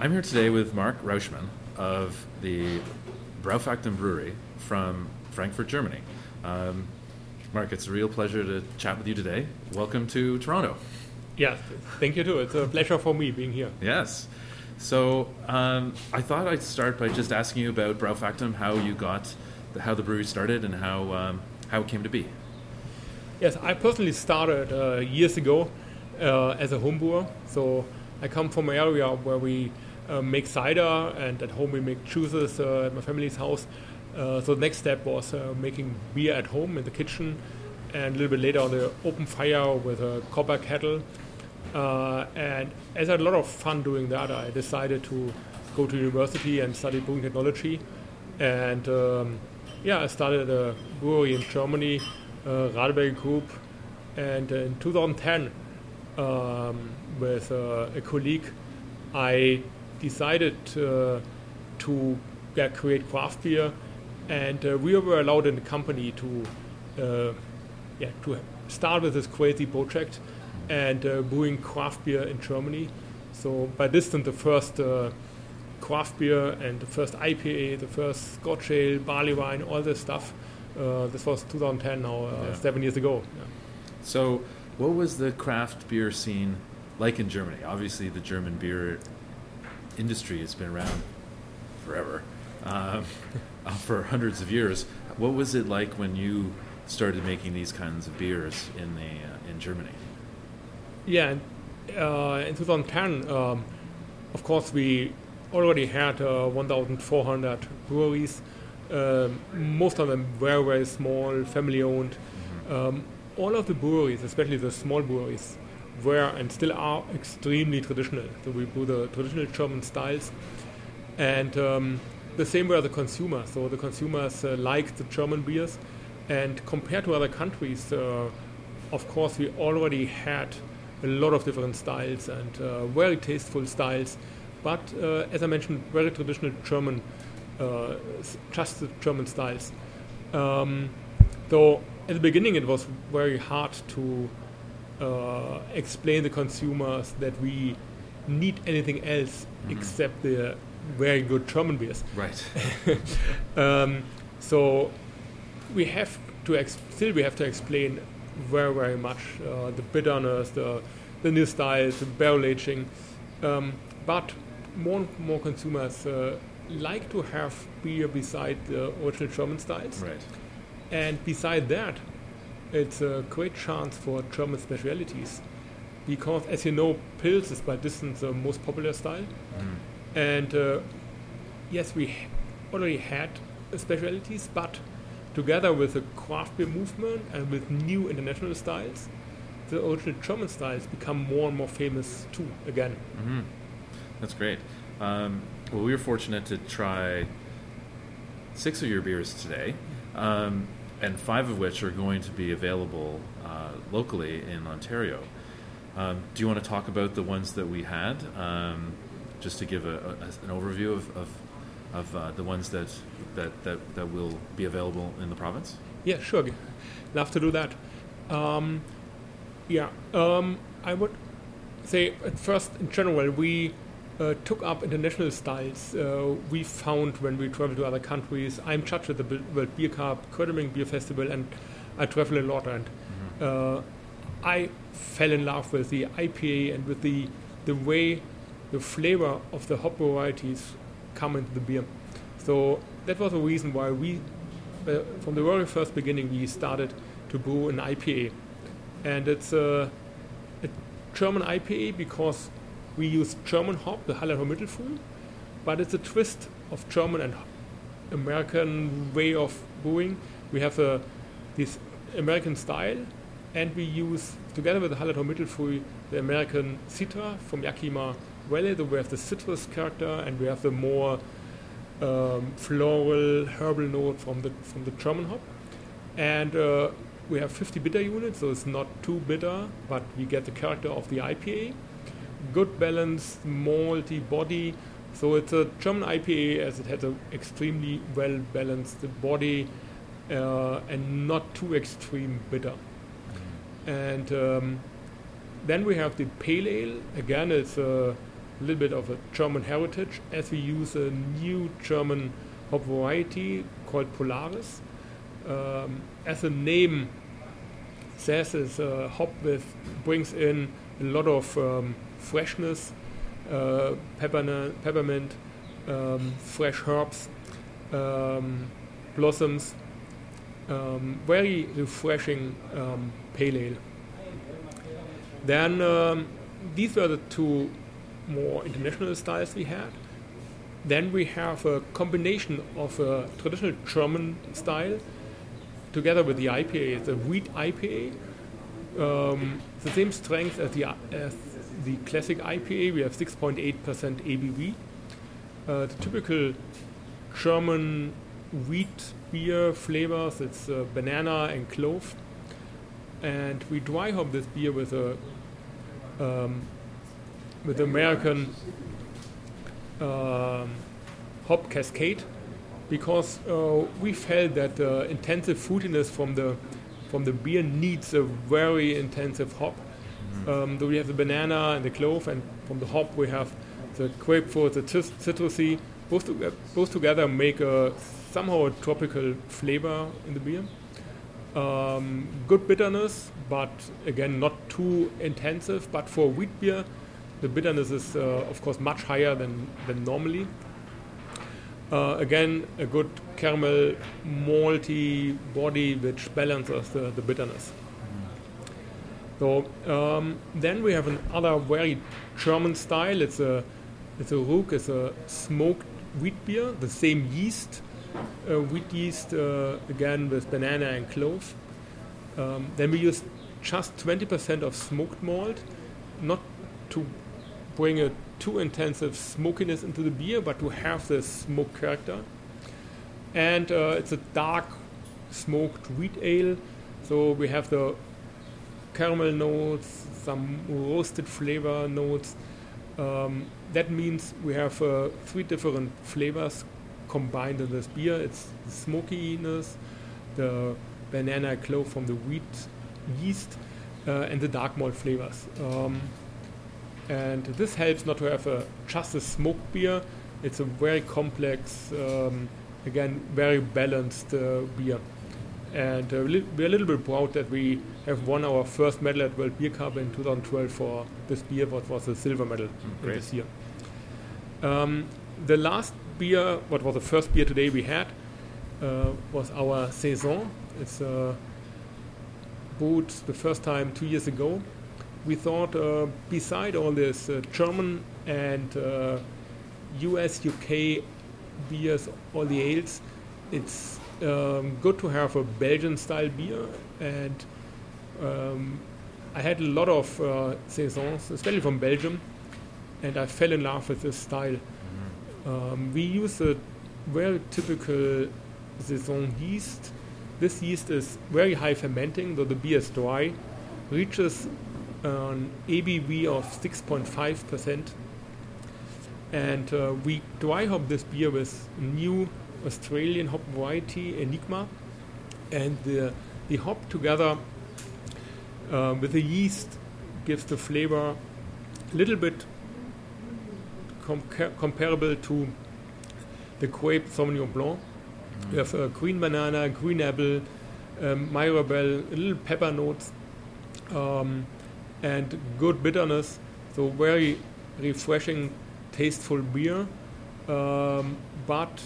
I'm here today with Marc Rauschmann of the Braufactum Brewery from Frankfurt, Germany. Um, Marc, it's a real pleasure to chat with you today. Welcome to Toronto. Yeah, thank you too. It's a pleasure for me being here. Yes. So um, I thought I'd start by just asking you about Braufactum, how you got, the, how the brewery started, and how um, how it came to be. Yes, I personally started uh, years ago uh, as a home brewer. So I come from an area where we make cider, and at home we make juices uh, at my family's house. Uh, so the next step was uh, making beer at home in the kitchen, and a little bit later on the open fire with a copper kettle. and as I had a lot of fun doing that, I decided to go to university and study brewing technology. And um, yeah, I started a brewery in Germany, uh, Radeberger Group, and in 2010, um, with uh, a colleague, I decided uh, to yeah, create craft beer, and uh, we were allowed in the company to uh, yeah to start with this crazy project and uh, brewing craft beer in Germany. So by distance, the first craft beer and the first IPA, the first Scotch ale, barley wine, all this stuff. Uh, this was 2010 now, uh, yeah. seven years ago. Yeah. So, what was the craft beer scene like in Germany? Obviously, the German beer industry has been around forever, um, for hundreds of years. What was it like when you started making these kinds of beers in the uh, in Germany? Yeah, uh, in 2010, um, of course, we already had uh, 1,400 breweries. Um, most of them very, very small, family owned. Mm-hmm. Um, all of the breweries, especially the small breweries, were and still are extremely traditional. So we brew the traditional German styles. And um, the same were the consumers. So the consumers uh, liked the German beers. And compared to other countries, uh, of course, we already had a lot of different styles and uh, very tasteful styles but uh, as I mentioned, very traditional German, uh, just the German styles. Um, though at the beginning it was very hard to uh, explain the consumers that we need anything else mm-hmm. except the very good German beers. Right. um, so we have to ex- still we have to explain very very much uh, the bitterness, the the new styles, the barrel aging. Um, but more and more consumers uh, like to have beer beside the original German styles. Right. And beside that, it's a great chance for German specialities because, as you know, Pils is by distance the most popular style. Mm. And uh, yes, we already had specialities, but together with the craft beer movement and with new international styles, the original German styles become more and more famous too again. Mm-hmm. That's great. Um, well, we were fortunate to try six of your beers today, um, and five of which are going to be available uh, locally in Ontario. Um, do you want to talk about the ones that we had, um, just to give a, a, an overview of, of, of uh, the ones that, that, that, that will be available in the province? Yeah, sure. Love to do that. Um, yeah, um, I would say at first, in general, we uh, took up international styles. Uh, we found when we travel to other countries. I'm judge at the World Beer Cup, Köttering Beer Festival, and I travel a lot. And mm-hmm. uh, I fell in love with the IPA and with the the way the flavor of the hop varieties come into the beer. So that was the reason why we, uh, from the very first beginning, we started to brew an IPA, and it's a, a German IPA because we use German hop, the Hallertau Mittelfrüh, but it's a twist of German and American way of brewing. We have a, this American style, and we use, together with the Hallertau Mittelfrüh, the American Citra from Yakima Valley. So we have the citrus character, and we have the more um, floral, herbal note from the, from the German hop. And uh, we have 50 bitter units, so it's not too bitter, but we get the character of the IPA good balanced malty body. So it's a German IPA as it has an extremely well balanced body uh, and not too extreme bitter. And um, then we have the pale ale. Again, it's a a little bit of a German heritage as we use a new German hop variety called Polaris. Um, as the name says, is a hop with brings in a lot of um, freshness, uh, peppermint, um, fresh herbs, um, blossoms, um, very refreshing um, pale ale. Then um, these were the two more international styles we had. Then we have a combination of a traditional German style together with the IPA. the wheat IPA, um, the same strength as the as the classic IPA. We have 6.8% ABV. Uh, the typical German wheat beer flavors. It's uh, banana and clove, and we dry hop this beer with a um, with American um, hop cascade because uh, we felt that the intensive fruitiness from the from the beer needs a very intensive hop. Um, we have the banana and the clove, and from the hop we have the grapefruit, the citrusy. Both, to, both together make a somehow a tropical flavor in the beer. Um, good bitterness, but again not too intensive. But for wheat beer, the bitterness is uh, of course much higher than than normally. Uh, again, a good caramel malty body which balances the, the bitterness. So um, then we have another very German style. It's a it's a Roog. It's a smoked wheat beer, the same yeast, uh, wheat yeast uh, again with banana and clove. Um, then we use just 20% of smoked malt, not to bring a too intensive smokiness into the beer, but to have the smoke character. And uh, it's a dark smoked wheat ale, so we have the caramel notes, some roasted flavor notes. Um, that means we have uh, three different flavors combined in this beer. It's the smokiness, the banana clove from the wheat yeast, uh, and the dark malt flavors. Um, and this helps not to have a, just a smoked beer. It's a very complex, um, again, very balanced uh, beer. And uh, we're a little bit proud that we have won our first medal at World Beer Cup in 2012 for this beer, what was a silver medal mm, this year. Um, the last beer, what was the first beer today we had, uh, was our Saison. It's uh, brewed the first time two years ago we thought, uh, beside all this uh, German and US, uh, UK beers, all the ales, it's um, good to have a Belgian style beer. And um, I had a lot of uh, saisons, especially from Belgium, and I fell in love with this style. Mm-hmm. Um, we use a very typical saison yeast. This yeast is very high fermenting, though the beer is dry, reaches an ABV of 6.5%. And uh, we dry hop this beer with new Australian hop variety Enigma. And the, the hop together uh, with the yeast gives the flavor a little bit com- comparable to the grape Sauvignon Blanc. Mm. We have uh, green banana, green apple, um, Mirabelle, a little pepper notes. Um, and good bitterness. So very refreshing, tasteful beer, um, but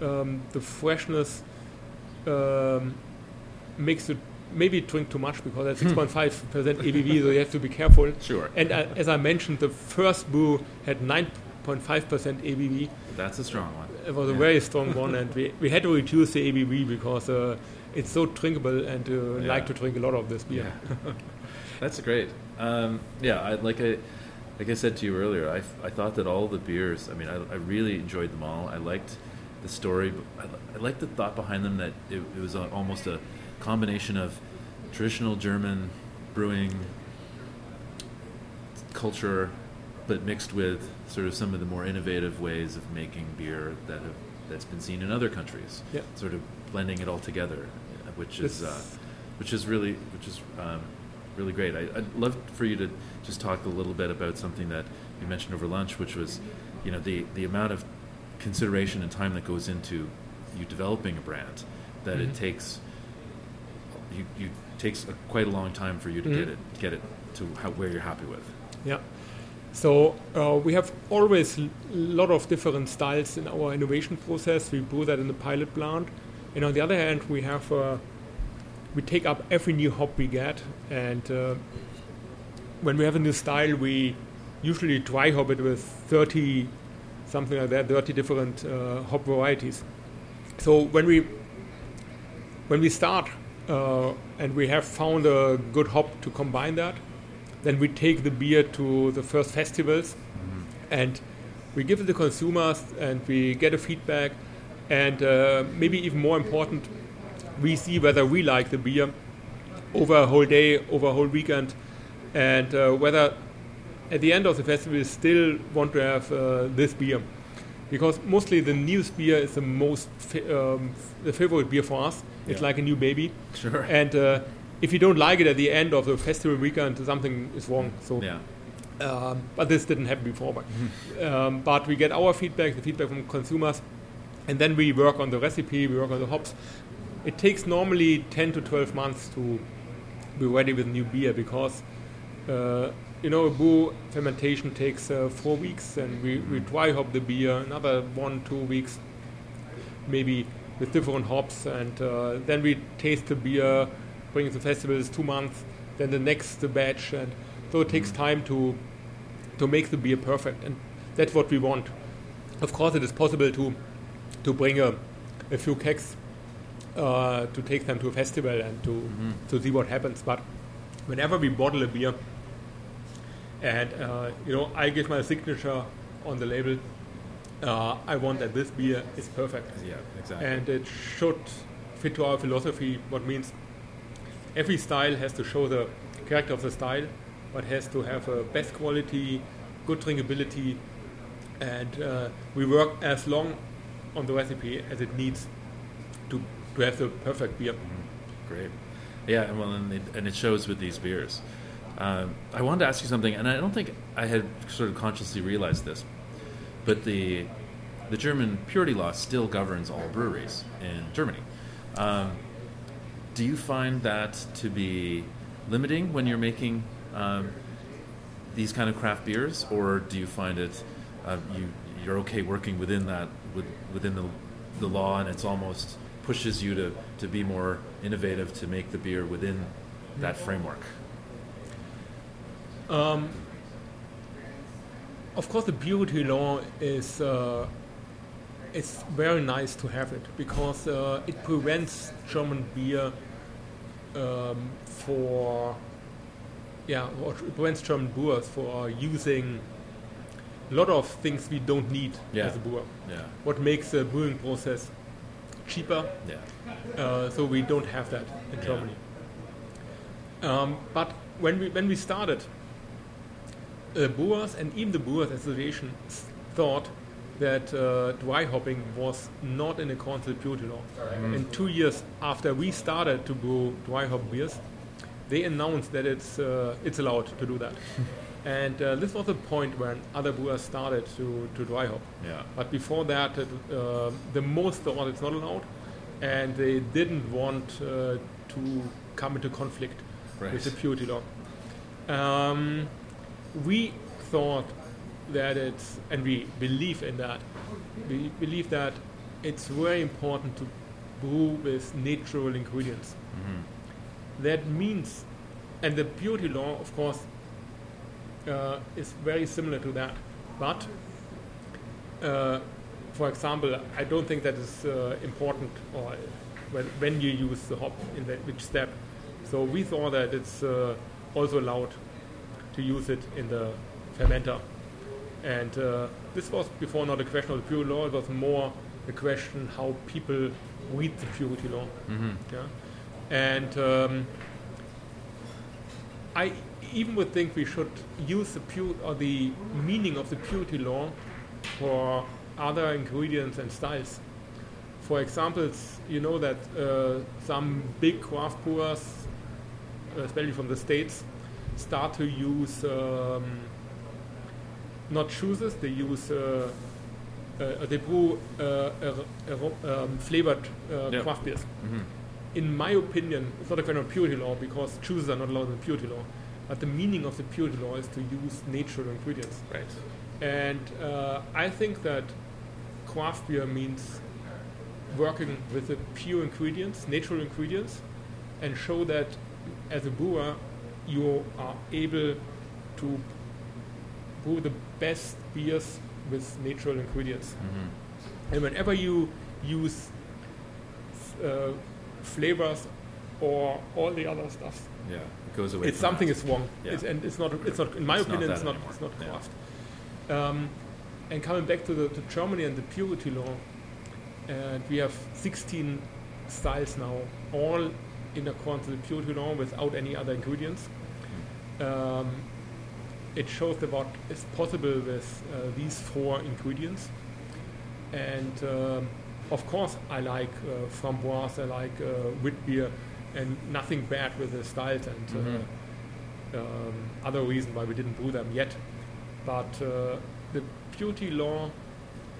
um, the freshness um, makes it maybe drink too much because at 6.5% ABV, so you have to be careful. Sure. And uh, as I mentioned, the first brew had 9.5% ABV. That's a strong one. It was yeah. a very strong one, and we, we had to reduce the ABV because uh, it's so drinkable and uh, yeah. like to drink a lot of this beer. Yeah. That's great. Um, yeah, I, like I like I said to you earlier, I, I thought that all the beers. I mean, I, I really enjoyed them all. I liked the story. I, I liked the thought behind them that it, it was a, almost a combination of traditional German brewing culture, but mixed with sort of some of the more innovative ways of making beer that have that's been seen in other countries. Yeah. Sort of blending it all together, which is uh, which is really which is um, really great. I, would love for you to just talk a little bit about something that you mentioned over lunch, which was, you know, the the amount of consideration and time that goes into you developing a brand that Mhm. it takes you, you takes a, quite a long time for you to Mhm. get it get it to how, where you're happy with. Yeah. So uh, we have always a lot of different styles in our innovation process. We do that in the pilot plant, and on the other hand, we have uh, we take up every new hop we get, and uh, when we have a new style, we usually dry hop it with 30 something like that, 30 different uh, hop varieties. So when we when we start uh, and we have found a good hop to combine that, then we take the beer to the first festivals and we give it to consumers and we get a feedback and uh, maybe even more important we see whether we like the beer over a whole day over a whole weekend and uh, whether at the end of the festival we still want to have uh, this beer because mostly the newest beer is the most fa- um, the favorite beer for us it's Yeah. like a new baby Sure. and uh, if you don't like it at the end of the festival weekend, something is wrong. So, yeah. um, but this didn't happen before. But, um, but we get our feedback, the feedback from consumers, and then we work on the recipe, we work on the hops. It takes normally 10 to 12 months to be ready with new beer because, uh, you know, a brew fermentation takes uh, four weeks, and we, we dry hop the beer another one, two weeks, maybe with different hops, and uh, then we taste the beer, bring it to festivals two months, then the next batch, and so it takes time to to make the beer perfect, and that's what we want. Of course, it is possible to to bring a, a few kegs uh, to take them to a festival and to to see what happens. But whenever we bottle a beer, and uh, you know, I give my signature on the label. Uh, I want that this beer is perfect Yeah. Exactly. and it should fit to our philosophy. What means every style has to show the character of the style, but has to have a best quality, good drinkability, and uh, we work as long on the recipe as it needs to to have the perfect beer. Great. Yeah, well, and it, and it shows with these beers. Um, I wanted to ask you something, and I don't think I had sort of consciously realized this, but the the German purity law still governs all breweries in Germany. Um, do you find that to be limiting when you're making um, these kind of craft beers, or do you find it uh, you you're okay working within that with, within the the law, and it's almost pushes you to, to be more innovative to make the beer within that framework? Um, of course, the purity law is uh, it's very nice to have it because uh, it prevents German beer um, for yeah, or it prevents German brewers for using a lot of things we don't need Yeah. as a brewer. Yeah, What makes the brewing process cheaper yeah, uh, so we don't have that in. Germany. Um, but when we when we started, uh, brewers and even the Brewers Association thought that uh, dry hopping was not in accordance with purity law. And two years after we started to brew dry hop beers, they announced that it's uh, it's allowed to do that. and uh, this was the point when other brewers started to, to dry hop. yeah. But before that, it, uh, the most thought it's not allowed, and they didn't want uh, to come into conflict Right. with the purity law. Um, we thought that it's, and we believe in that. We believe that it's very important to brew with natural ingredients. hmm That means, and the purity law, of course, uh, is very similar to that. But, uh, for example, I don't think that is uh, important or when, when you use the hop in that, which step. So we thought that it's uh, also allowed to use it in the fermenter. And uh, this was before not a question of the purity law, it was more a question how people read the purity law. hmm Yeah. And um, I even would think we should use the pure or the meaning of the purity law for other ingredients and styles. For example, you know that uh, some big craft brewers, especially from the states, start to use um, not juices. They use uh, uh, they brew uh, um, flavored uh, Yep. craft beers. hmm In my opinion, it's not a kind of purity law because juices are not allowed in the purity law. But the meaning of the purity law is to use natural ingredients. Right. And uh, I think that craft beer means working with the pure ingredients, natural ingredients, and show that as a brewer you are able to brew the best beers with natural ingredients. hmm And whenever you use uh, flavors or all the other stuff, Yeah. It goes away. it's something that. is wrong. Yeah. It's, and it's not. It's not. In my It's opinion, that it's not. anymore. It's not Yeah. craft. Um, and coming back to the to Germany and the purity law, and we have 16 styles now, all in accordance to the purity law without any other ingredients. Um, it shows that what is possible with uh, these four ingredients. And um, of course, I like uh, framboise, I like uh, wheat beer, and nothing bad with the styles and uh, um, other reason why we didn't brew them yet. But uh, the purity law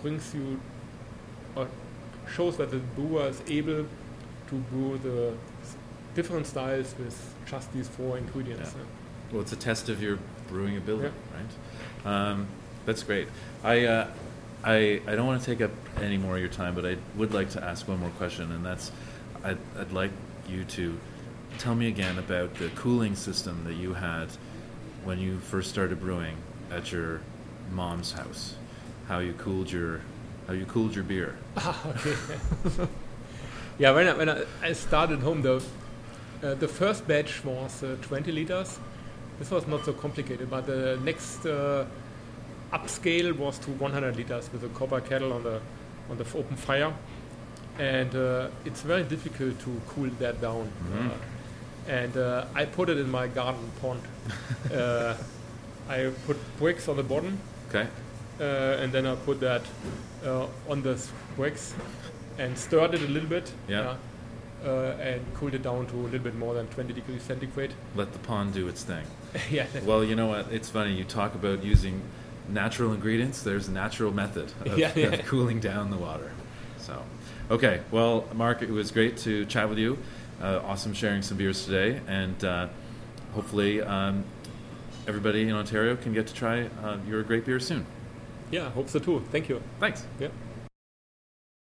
brings you or shows that the brewer is able to brew the different styles with just these four ingredients. Yeah. Well, it's a test of your brewing ability, right? Um, that's great. I, uh, I, I don't want to take up any more of your time, but I would like to ask one more question, and that's I'd, I'd like you to tell me again about the cooling system that you had when you first started brewing at your mom's house. How you cooled your how you cooled your beer. Ah, okay. yeah, when I, when I, I started home, the uh, the first batch was uh, 20 liters. This was not so complicated, but the next uh, upscale was to 100 liters with a copper kettle on the on the f- open fire, and uh, it's very difficult to cool that down. Mhm. Uh, and uh, I put it in my garden pond. uh, I put bricks on the bottom, Okay. uh, and then I put that uh, on the bricks and stirred it a little bit. Yeah. Uh, and cooled it down to a little bit more than 20 degrees centigrade. Let the pond do its thing. yeah. Well, you know what? It's funny. You talk about using natural ingredients. There's a natural method of, Yeah, yeah. of cooling down the water. So, okay. Well, Marc, it was great to chat with you. Uh, awesome sharing some beers today, and uh, hopefully um, everybody in Ontario can get to try uh, your great beer soon. Yeah, hope so too. Thank you. Thanks. Yeah.